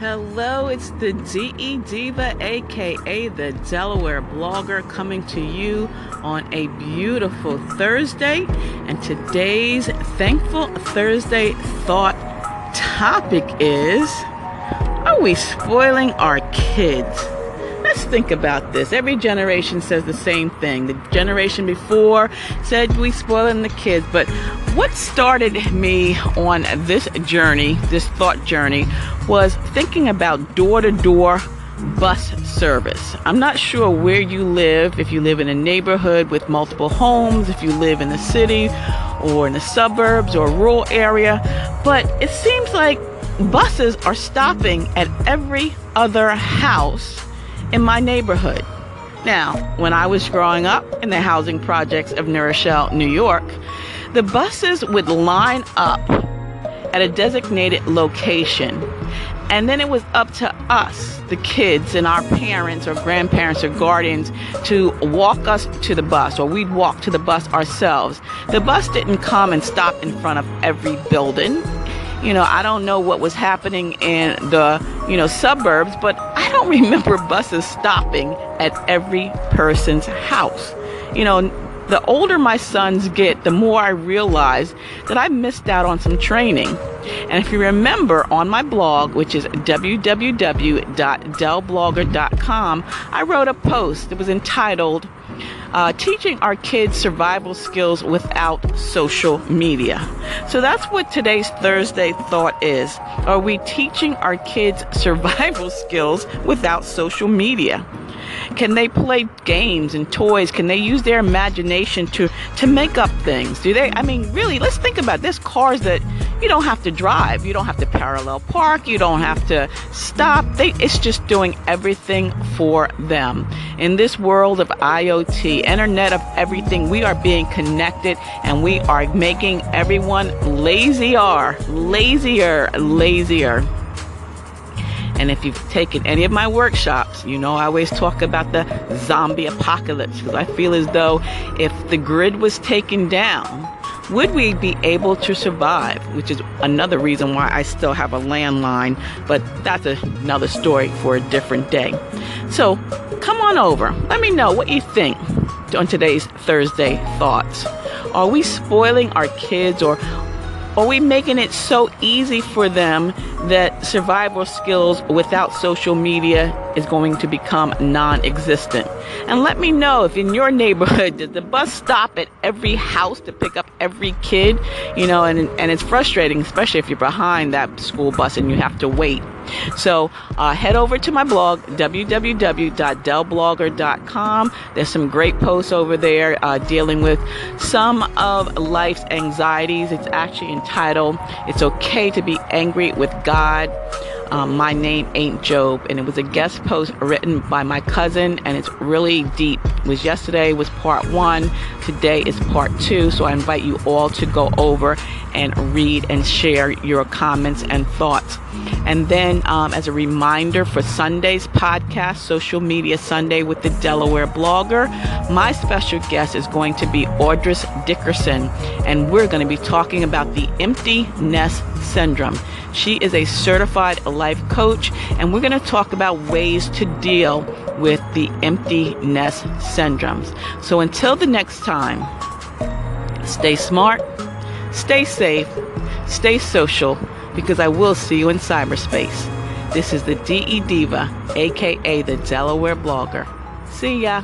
Hello, it's the DE Diva, aka the Delaware blogger, coming to you on a beautiful Thursday. And today's Thankful Thursday thought topic is Are we spoiling our kids? Let's think about this. Every generation says the same thing. The generation before said we spoiling the kids, but what started me on this journey, this thought journey, was thinking about door to door bus service. I'm not sure where you live, if you live in a neighborhood with multiple homes, if you live in the city or in the suburbs or rural area, but it seems like buses are stopping at every other house in my neighborhood. Now, when I was growing up in the housing projects of New Rochelle, New York, the buses would line up at a designated location. And then it was up to us, the kids and our parents or grandparents or guardians, to walk us to the bus, or we'd walk to the bus ourselves. The bus didn't come and stop in front of every building. You know, I don't know what was happening in the, you know, suburbs, but I don't remember buses stopping at every person's house. You know, the older my sons get, the more I realize that I missed out on some training. And if you remember on my blog, which is www.delblogger.com, I wrote a post that was entitled uh, Teaching Our Kids Survival Skills Without Social Media. So that's what today's Thursday thought is. Are we teaching our kids survival skills without social media? Can they play games and toys? Can they use their imagination to to make up things? Do they? I mean, really, let's think about. There's cars that you don't have to drive. You don't have to parallel park. You don't have to stop. They, it's just doing everything for them. In this world of IoT, Internet of Everything, we are being connected and we are making everyone lazier, lazier, lazier. And if you've taken any of my workshops, you know I always talk about the zombie apocalypse because I feel as though if the grid was taken down, would we be able to survive? Which is another reason why I still have a landline, but that's another story for a different day. So come on over. Let me know what you think on today's Thursday Thoughts. Are we spoiling our kids or are we making it so easy for them that survival skills without social media is going to become non existent? And let me know if in your neighborhood, does the bus stop at every house to pick up every kid? You know, and, and it's frustrating, especially if you're behind that school bus and you have to wait. So uh, head over to my blog, www.dellblogger.com. There's some great posts over there uh, dealing with some of life's anxieties. It's actually entitled, It's Okay to Be Angry with God. Um, my name ain't Job, and it was a guest post written by my cousin, and it's really deep. It was yesterday was part one, today is part two. So I invite you all to go over and read and share your comments and thoughts. And then, um, as a reminder for Sunday's podcast, Social Media Sunday with the Delaware blogger, my special guest is going to be Audris Dickerson, and we're going to be talking about the empty nest syndrome. She is a certified life coach, and we're going to talk about ways to deal with the empty nest syndromes. So until the next time, stay smart, stay safe, stay social, because I will see you in cyberspace. This is the DE Diva, aka the Delaware blogger. See ya.